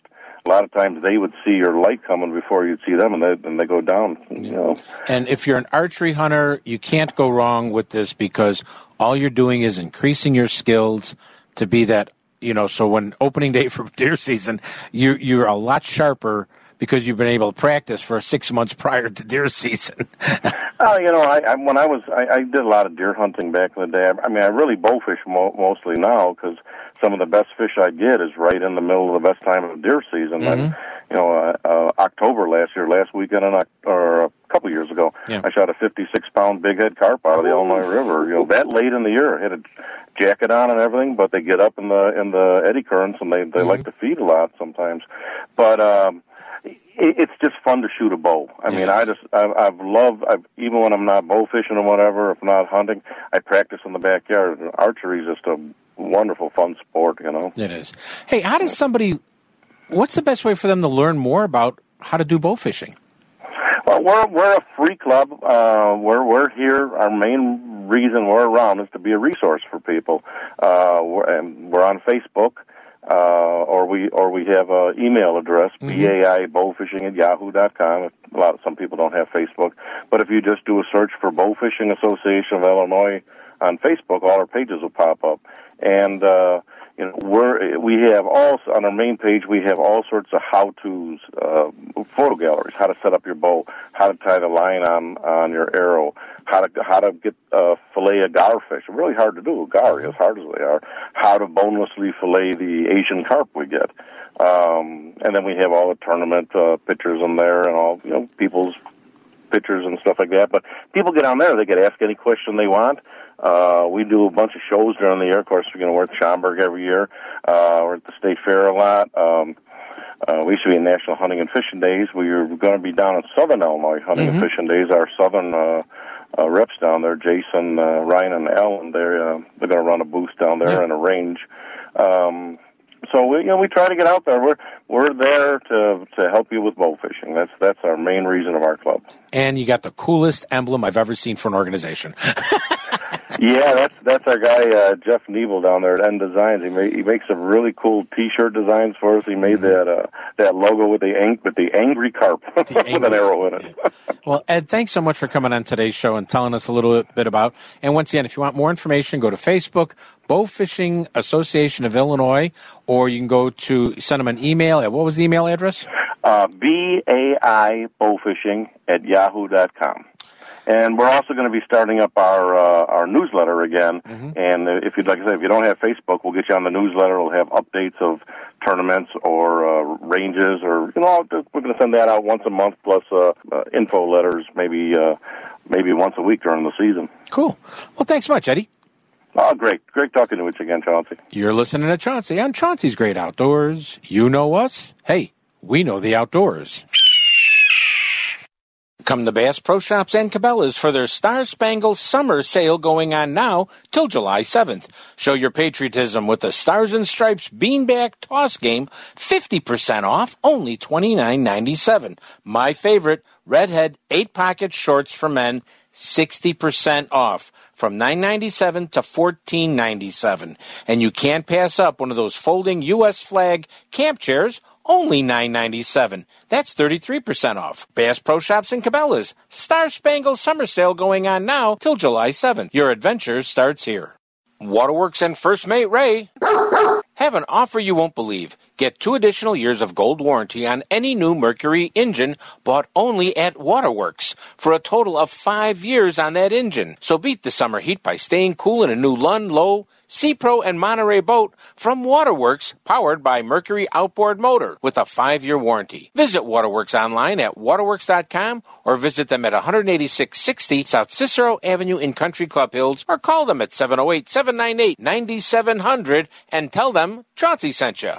A lot of times they would see your light coming before you'd see them, and they and they go down. You know. And if you're an archery hunter, you can't go wrong with this because all you're doing is increasing your skills to be that, you know, so when opening day for deer season, you you're a lot sharper because you've been able to practice for six months prior to deer season. Oh, you know, I, I when I was I, I did a lot of deer hunting back in the day. I, I mean, I really bowfish mo- mostly now because some of the best fish I get is right in the middle of the best time of deer season. And you know, uh, uh, October last year, last weekend, in, or a couple years ago, Yeah. I shot a 56 pound big head carp out of the Illinois River. You know, that late in the year, I had a jacket on and everything, but they get up in the in the eddy currents and they they like to feed a lot sometimes. But um, it's just fun to shoot a bow. I mean, I just I've, I've loved I've, even when I'm not bow fishing or whatever, if not hunting, I practice in the backyard. Archery is just a wonderful, fun sport. You know. It is. Hey, how does somebody? What's the best way for them to learn more about how to do bow fishing? Well, we're we're a free club. Uh, we're we're here. Our main reason we're around is to be a resource for people. Uh, we're, and we're on Facebook, uh, or we or we have an email address bai bowfishing at yahoo dot com. A lot some people don't have Facebook, but if you just do a search for Bowfishing Association of Illinois on Facebook, all our pages will pop up. And uh, you know, we're we have all on our main page. We have all sorts of how tos, uh, photo galleries, how to set up your bow, how to tie the line on on your arrow, how to how to get uh, fillet a gar fish. Really hard to do, gar as hard as they are. How to bonelessly fillet the Asian carp we get, um, and then we have all the tournament uh, pictures in there and all you know people's pictures and stuff like that. But people get on there; they can ask any question they want. Uh, we do a bunch of shows during the year. Of course, we're going to work Schaumburg every year. Uh, we're at the State Fair a lot. Um, uh, we used to be in National Hunting and Fishing Days. We are going to be down in Southern Illinois Hunting and Fishing Days. Our Southern uh, uh, reps down there, Jason, uh, Ryan, and Alan, they're uh, they're going to run a booth down there and a range. Um, so we you know we try to get out there. We're we're there to to help you with bow fishing. That's that's our main reason of our club. And you got the coolest emblem I've ever seen for an organization. Yeah, that's that's our guy uh, Jeff Nebel down there at End Designs. He ma- he makes some really cool T-shirt designs for us. He made that uh, that logo with the ang- with the angry carp with an arrow in it. Well, Ed, thanks so much for coming on today's show and telling us a little bit about. And once again, if you want more information, go to Facebook, Bow Fishing Association of Illinois, or you can go to send them an email at what was the email address? Uh, B A I bowfishing at yahoo dot com. And we're also going to be starting up our uh, our newsletter again. And uh, if you'd like to say, if you don't have Facebook, we'll get you on the newsletter. We'll have updates of tournaments or uh, ranges, or you know, we're going to send that out once a month, plus uh, uh, info letters, maybe uh, maybe once a week during the season. Cool. Well, thanks much, Eddie. Oh, great. Great talking to you again, Chauncey. You're listening to Chauncey on Chauncey's Great Outdoors. You know us. Hey, we know the outdoors. Come to Bass Pro Shops and Cabela's for their Star Spangled Summer Sale going on now till July 7th. Show your patriotism with the Stars and Stripes Beanbag Toss Game, 50% off, only $29.97. My favorite, Redhead 8-Pocket Shorts for Men, 60% off from $9.97 to $14.97. And you can't pass up one of those folding U.S. flag camp chairs only $9.97. That's 33% off. Bass Pro Shops and Cabela's. Star Spangled Summer Sale going on now till July 7th. Your adventure starts here. Waterworks and First Mate Ray have an offer you won't believe. Get two additional years of gold warranty on any new Mercury engine bought only at Waterworks for a total of five years on that engine. So beat the summer heat by staying cool in a new Lund, Lowe, Pro, and Monterey boat from Waterworks, powered by Mercury outboard motor with a five-year warranty. Visit Waterworks online at waterworks.com or visit them at 18660 South Cicero Avenue in Country Club Hills or call them at 708-798-9700 and tell them Chauncey sent you.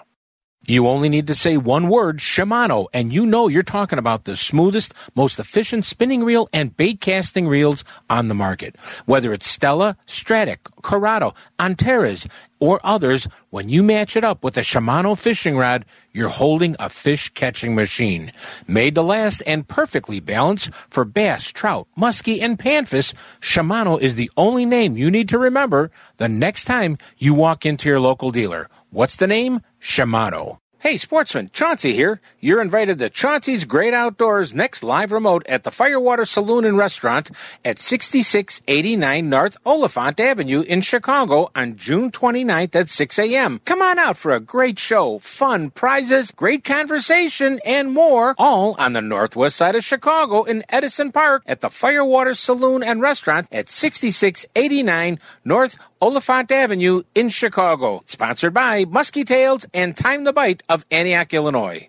You only need to say one word, Shimano, and you know you're talking about the smoothest, most efficient spinning reel and bait casting reels on the market. Whether it's Stella, Stratic, Curado, Antares, or others, when you match it up with a Shimano fishing rod, you're holding a fish catching machine. Made to last and perfectly balanced for bass, trout, muskie, and panfish, Shimano is the only name you need to remember the next time you walk into your local dealer. What's the name? Shimano. Hey, sportsman, Chauncey here. You're invited to Chauncey's Great Outdoors next live remote at the Firewater Saloon and Restaurant at 6689 North Oliphant Avenue in Chicago on June 29th at 6 a.m. Come on out for a great show, fun, prizes, great conversation, and more, all on the northwest side of Chicago in Edison Park at the Firewater Saloon and Restaurant at 6689 North Oliphant Avenue in Chicago. Sponsored by Muskie Tails and Time the Bite of Antioch, Illinois.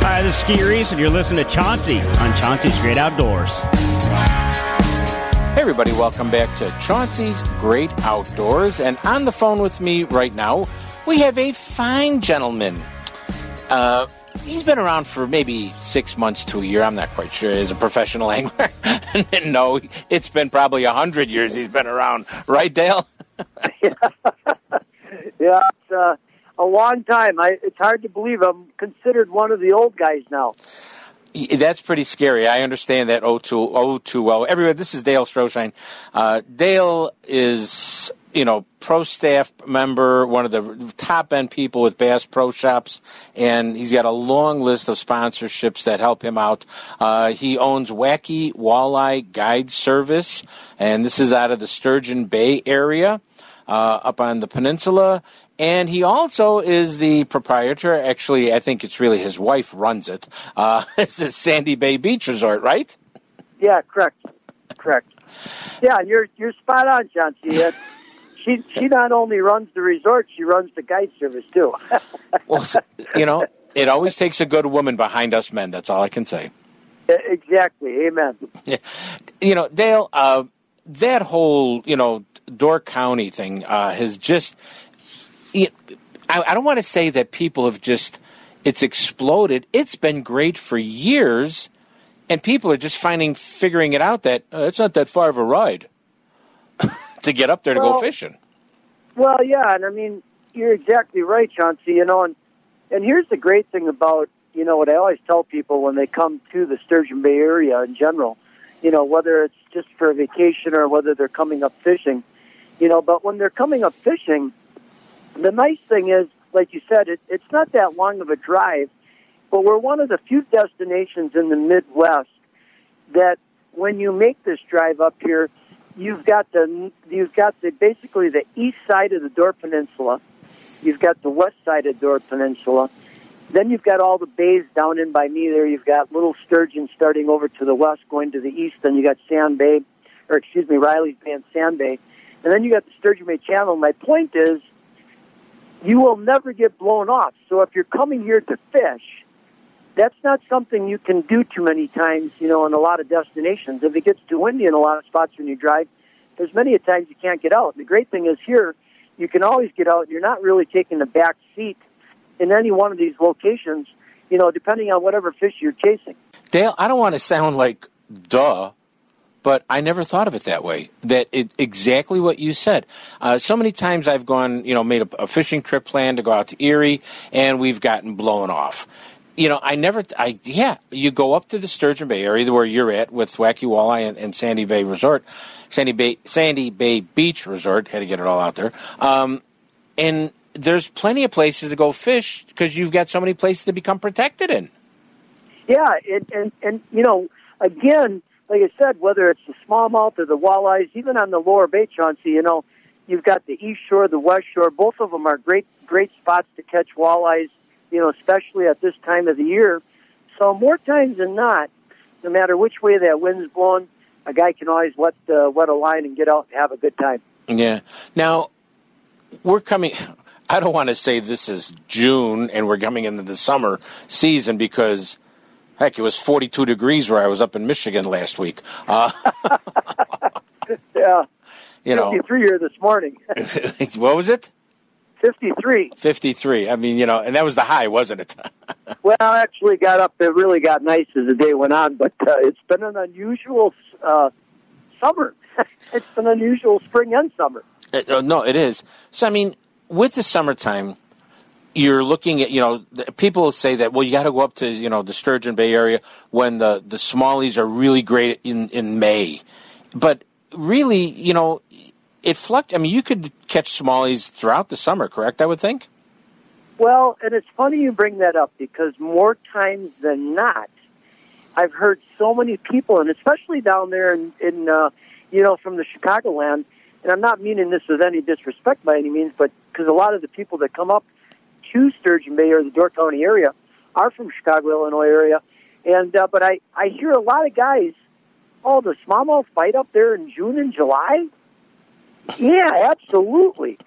Hi, this is Ski Reese, and you're listening to Chauncey on Chauncey's Great Outdoors. Hey, everybody, welcome back to Chauncey's Great Outdoors. And on the phone with me right now, we have a fine gentleman. Uh, he's been around for maybe six months to a year. I'm not quite sure. As a professional angler, no, it's been probably a hundred years he's been around. Right, Dale? Yeah, yeah it's uh, a long time. I, it's hard to believe I'm considered one of the old guys now. That's pretty scary. I understand that oh too, oh too well. Everybody, this is Dale Stroschein. Uh, Dale is, you know, pro staff member, one of the top end people with Bass Pro Shops, and he's got a long list of sponsorships that help him out. Uh, he owns Wacky Walleye Guide Service, and this is out of the Sturgeon Bay area, uh, up on the peninsula. And he also is the proprietor. Actually, I think it's really his wife runs it. Uh, the Sandy Bay Beach Resort, right? Yeah, correct, correct. Yeah, you're you're spot on. Uh, she she not only runs the resort, she runs the guide service too. Well, you know, it always takes a good woman behind us men. That's all I can say. exactly. Amen. Yeah. You know, Dale, uh, that whole, you know, Door County thing uh, has just. It, I, I don't want to say that people have just. It's exploded. It's been great for years, and people are just finding, figuring it out that uh, it's not that far of a ride to get up there to go fishing. Well, yeah, and I mean you're exactly right, Chauncey. You know, and and here's the great thing about you know what I always tell people when they come to the Sturgeon Bay area in general. You know, whether it's just for a vacation or whether they're coming up fishing. You know, but when they're coming up fishing, the nice thing is, like you said, it, it's not that long of a drive, but we're one of the few destinations in the Midwest that when you make this drive up here, you've got the you've got the basically the east side of the Door Peninsula, you've got the west side of Door Peninsula, then you've got all the bays down in by me there. You've got Little Sturgeon starting over to the west, going to the east. Then you got Sand Bay, or excuse me, Riley's Bay and Sand Bay, and then you got the Sturgeon Bay Channel. My point is, you will never get blown off. So if you're coming here to fish, that's not something you can do too many times, you know, in a lot of destinations. If it gets too windy in a lot of spots when you drive, there's many a times you can't get out. The great thing is here, you can always get out. You're not really taking the back seat in any one of these locations, you know, depending on whatever fish you're chasing. Dale, I don't want to sound like duh, but I never thought of it that way. That it, exactly what you said. Uh, so many times I've gone, you know, made a, a fishing trip plan to go out to Erie, and we've gotten blown off. You know, I never, I yeah, you go up to the Sturgeon Bay area where you're at with Wacky Walleye and, and Sandy Bay Resort, Sandy Bay Sandy Bay Beach Resort. Had to get it all out there. Um, and there's plenty of places to go fish because you've got so many places to become protected in. Yeah, and, and, and you know, again, like I said, whether it's the smallmouth or the walleyes, even on the lower bay, Chauncey, you know, you've got the east shore, the west shore. Both of them are great, great spots to catch walleyes. You know, especially at this time of the year. So more times than not, no matter which way that wind's blowing, a guy can always wet uh, wet a line and get out and have a good time. Yeah. Now we're coming. I don't want to say this is June and we're coming into the summer season because heck, it was 42 degrees where I was up in Michigan last week. Uh, yeah. You know, 53 here this morning. what was it? 53. 53. I mean, you know, and that was the high, wasn't it? well, actually got up. It really got nice as the day went on, but uh, it's been an unusual uh, summer. it's an unusual spring and summer. Uh, no, it is. So, I mean, with the summertime, you're looking at, you know, the, people say that, well, you got to go up to, you know, the Sturgeon Bay area when the, the smallies are really great in, in May. But really, you know, it fluct. I mean, you could catch smallies throughout the summer, correct? I would think. Well, and it's funny you bring that up because more times than not, I've heard so many people, and especially down there in, in uh, you know, from the Chicagoland, and I'm not meaning this with any disrespect by any means, but because a lot of the people that come up to Sturgeon Bay or the Door County area are from Chicago, Illinois area, and uh, but I I hear a lot of guys, oh, the smallmouth fight up there in June and July. Yeah, absolutely.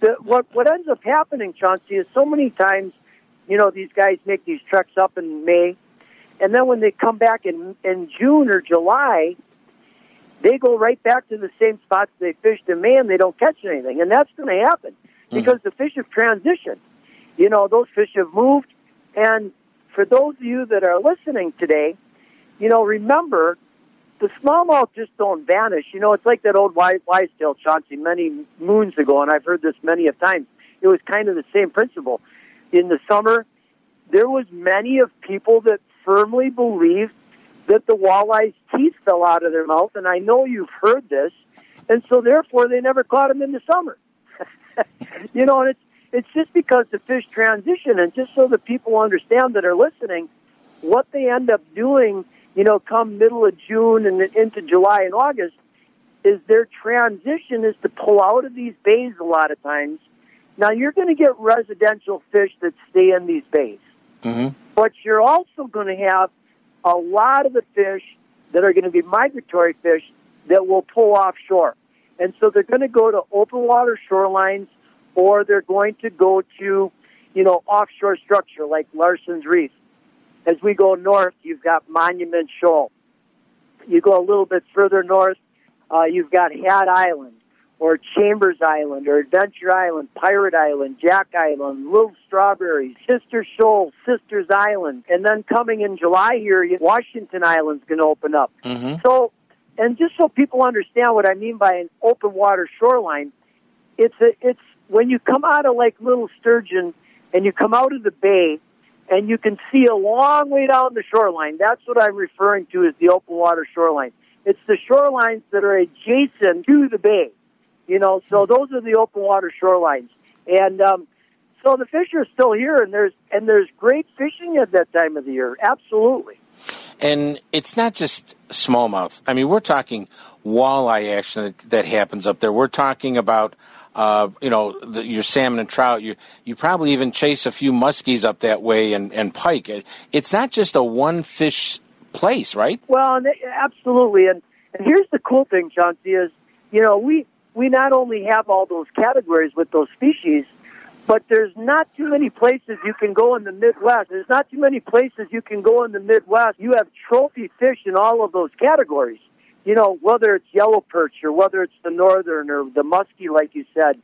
The, what what ends up happening, Chauncey, is so many times, you know, these guys make these treks up in May, and then when they come back in in June or July, they go right back to the same spots they fished in May, and they don't catch anything, and that's going to happen hmm. because the fish have transitioned. You know, those fish have moved, and for those of you that are listening today, you know, remember the smallmouth just don't vanish. You know, it's like that old wise, wise tale, Chauncey, many moons ago, and I've heard this many a time. It was kind of the same principle. In the summer, there was many of people that firmly believed that the walleye's teeth fell out of their mouth, and I know you've heard this, and so therefore they never caught them in the summer. you know, and it's it's just because the fish transition, and just so that people understand that are listening, what they end up doing you know, come middle of June and into July and August, is their transition is to pull out of these bays a lot of times. Now you're going to get residential fish that stay in these bays, mm-hmm. but you're also going to have a lot of the fish that are going to be migratory fish that will pull offshore. And so they're going to go to open water shorelines or they're going to go to, you know, offshore structure like Larson's Reef. As we go north, you've got Monument Shoal. You go a little bit further north, uh, you've got Hat Island, or Chambers Island, or Adventure Island, Pirate Island, Jack Island, Little Strawberries, Sister Shoal, Sisters Island. And then coming in July here, Washington Island's going to open up. Mm-hmm. So, and just so people understand what I mean by an open water shoreline, it's a, it's when you come out of Lake Little Sturgeon and you come out of the bay, and you can see a long way down the shoreline. That's what I'm referring to as the open water shoreline. It's the shorelines that are adjacent to the bay. You know, so those are the open water shorelines. And um, so the fish are still here, and there's and there's great fishing at that time of the year. Absolutely. And it's not just smallmouth. I mean, we're talking walleye action that, that happens up there. We're talking about uh, you know, the, your salmon and trout. You you probably even chase a few muskies up that way and, and pike. It's not just a one fish place, right? Well, absolutely. And and here's the cool thing, Chauncey, is you know we we not only have all those categories with those species, but there's not too many places you can go in the Midwest. There's not too many places you can go in the Midwest. You have trophy fish in all of those categories. you know, whether it's yellow perch or whether it's the northern or the muskie, like you said,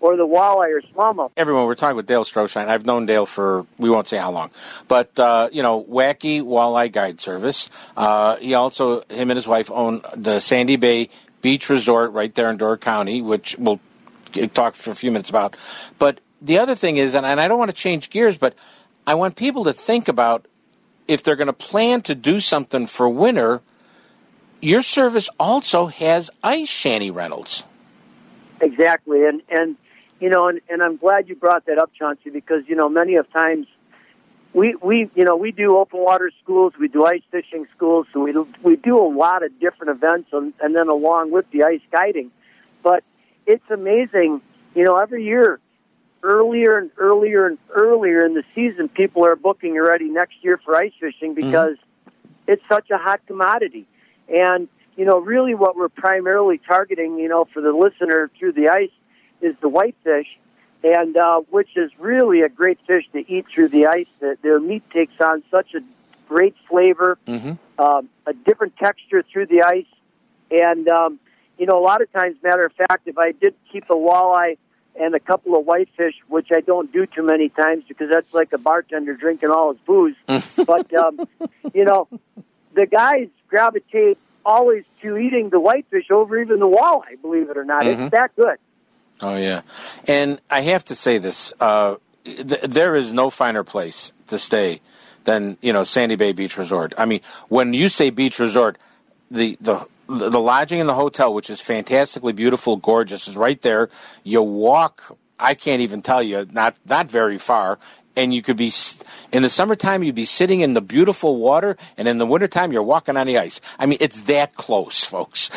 or the walleye or smallmouth. Everyone, we're talking with Dale Stroschein. I've known Dale for we won't say how long, but uh, you know, Wacky Walleye Guide Service. Uh, he also, him and his wife own the Sandy Bay Beach Resort right there in Door County, which we'll talk for a few minutes about. But the other thing is, and, and I don't want to change gears, but I want people to think about if they're going to plan to do something for winter. Your service also has ice shanty rentals. Exactly, and and you know, and, and I'm glad you brought that up, Chauncey, because you know many of times we we you know we do open water schools, we do ice fishing schools, so we do, we do a lot of different events, and, and then along with the ice guiding. But it's amazing, you know, every year, earlier and earlier and earlier in the season, people are booking already next year for ice fishing because it's such a hot commodity, and you know, really what we're primarily targeting, you know, for the listener through the ice is the whitefish, and uh, which is really a great fish to eat through the ice. That their meat takes on such a great flavor, Mm-hmm. um, a different texture through the ice, and um, you know, a lot of times, matter of fact, if I did keep a walleye and a couple of whitefish, which I don't do too many times because that's like a bartender drinking all his booze, but um, you know, the guys gravitate always to eating the whitefish over even the walleye. Believe it or not, Mhm. it's that good. Oh yeah, and I have to say this: uh, th- there is no finer place to stay than you know Sandy Bay Beach Resort. I mean, when you say beach resort, the the the lodging in the hotel, which is fantastically beautiful, gorgeous, is right there. You walk. I can't even tell you, not not very far. And you could be in the summertime, you'd be sitting in the beautiful water, and in the wintertime, you're walking on the ice. I mean, it's that close, folks.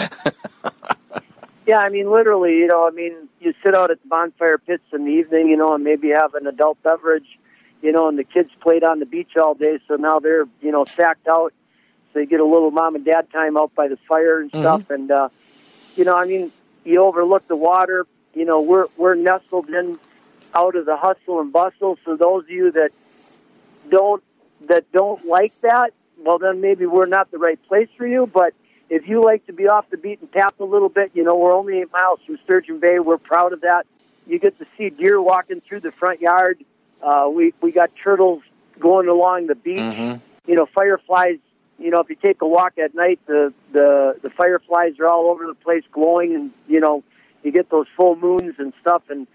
Yeah, I mean, literally, you know, I mean, you sit out at the bonfire pits in the evening, you know, and maybe have an adult beverage, you know, and the kids played on the beach all day, so now they're, you know, sacked out. You get a little mom and dad time out by the fire and stuff, and uh, you know, I mean, you overlook the water. You know, we're we're nestled in out of the hustle and bustle. So those of you that don't that don't like that, well, then maybe we're not the right place for you. But if you like to be off the beaten path a little bit, you know, we're only eight miles from Sturgeon Bay. We're proud of that. You get to see deer walking through the front yard. Uh, we we got turtles going along the beach. You know, fireflies. You know, if you take a walk at night, the the the fireflies are all over the place glowing, and you know, you get those full moons and stuff. And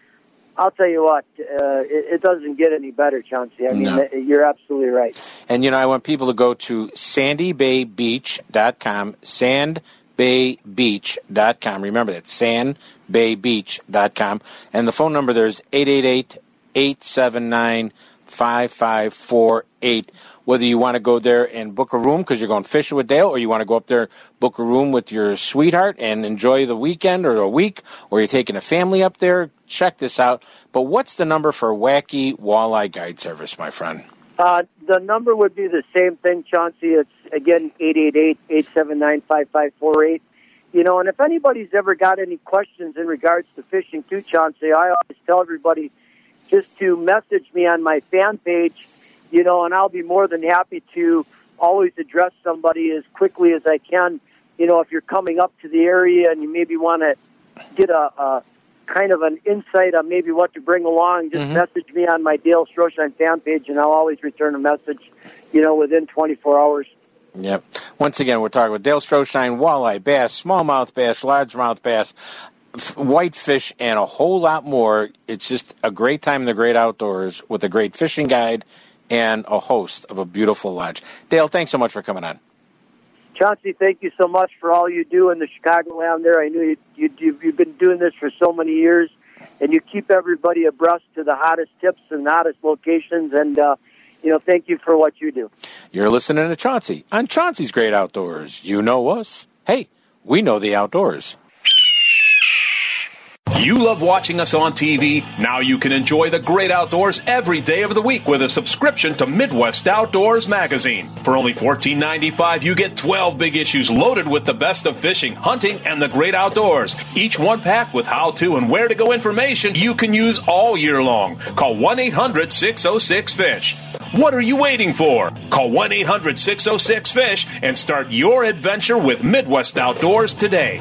I'll tell you what, uh, it, it doesn't get any better, Chauncey. I mean, No. you're absolutely right. And you know, I want people to go to sandybaybeach.com, sandbaybeach.com. Remember that, sandbaybeach.com. And the phone number there is 888-879-5548. Whether you want to go there and book a room because you're going fishing with Dale, or you want to go up there, book a room with your sweetheart and enjoy the weekend or a week, or you're taking a family up there, check this out. But what's the number for Wacky Walleye Guide Service, my friend? Uh, the number would be the same thing, Chauncey. It's again eight eight eight eight seven nine five five four eight. You know, and if anybody's ever got any questions in regards to fishing too, Chauncey, I always tell everybody just to message me on my fan page. You know, and I'll be more than happy to always address somebody as quickly as I can. You know, if you're coming up to the area and you maybe want to get a, a kind of an insight on maybe what to bring along, just Mhm. message me on my Dale Stroschein fan page, and I'll always return a message. You know, within 24 hours. Yep. Once again, we're talking with Dale Stroschein, walleye, bass, smallmouth bass, largemouth bass, whitefish, and a whole lot more. It's just a great time in the great outdoors with a great fishing guide and a host of a beautiful lodge. Dale, thanks so much for coming on. Chauncey, thank you so much for all you do in the Chicago Chicagoland there. I knew you, you, you've you've been doing this for so many years, and you keep everybody abreast to the hottest tips and hottest locations. And, uh, you know, thank you for what you do. You're listening to Chauncey on Chauncey's Great Outdoors. You know us. Hey, we know the outdoors. You love watching us on TV? Now you can enjoy the great outdoors every day of the week with a subscription to Midwest Outdoors magazine. For only $14.95, you get 12 big issues loaded with the best of fishing, hunting, and the great outdoors. Each one packed with how to and where to go information you can use all year long. Call 1 800 606 FISH. What are you waiting for? Call 1 800 606 FISH and start your adventure with Midwest Outdoors today.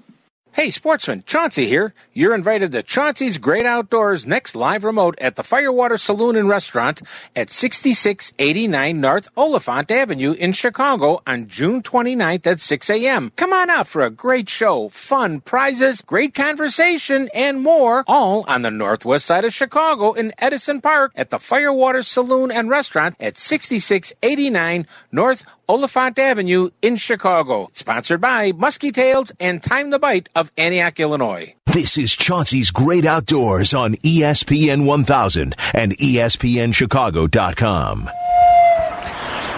Hey, sportsman, Chauncey here. You're invited to Chauncey's Great Outdoors next live remote at the Firewater Saloon and Restaurant at 6689 North Oliphant Avenue in Chicago on June 29th at 6 a.m. Come on out for a great show, fun, prizes, great conversation, and more, all on the northwest side of Chicago in Edison Park at the Firewater Saloon and Restaurant at 6689 North Oliphant Avenue in Chicago. Sponsored by Muskie Tails and Time the Bite of Antioch, Illinois. This is Chauncey's Great Outdoors on ESPN 1000 and ESPNChicago.com.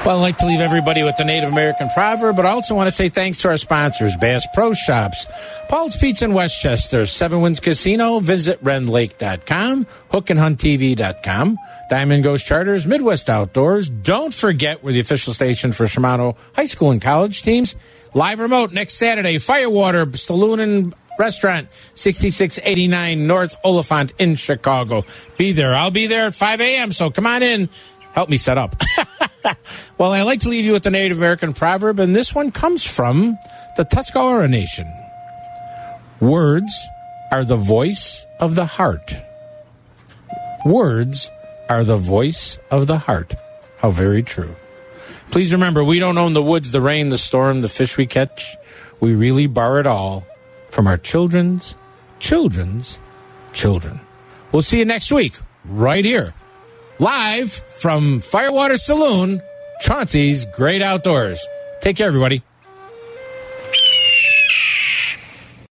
Well, I'd like to leave everybody with the Native American proverb, but I also want to say thanks to our sponsors, Bass Pro Shops, Paul's Pizza in Westchester, Seven Winds Casino, visit rendlake.com, hookandhunttv.com, Diamond Ghost Charters, Midwest Outdoors. Don't forget we're the official station for Shimano high school and college teams. Live remote next Saturday, Firewater Saloon and Restaurant, 6689 North Oliphant in Chicago. Be there. I'll be there at 5 a.m., so come on in. Help me set up. well, I like to leave you with the Native American proverb, and this one comes from the Tuscarora Nation. Words are the voice of the heart. Words are the voice of the heart. How very true. Please remember, we don't own the woods, the rain, the storm, the fish we catch. We really borrow it all from our children's children's children. We'll see you next week, right here, live from Firewater Saloon, Chauncey's Great Outdoors. Take care, everybody.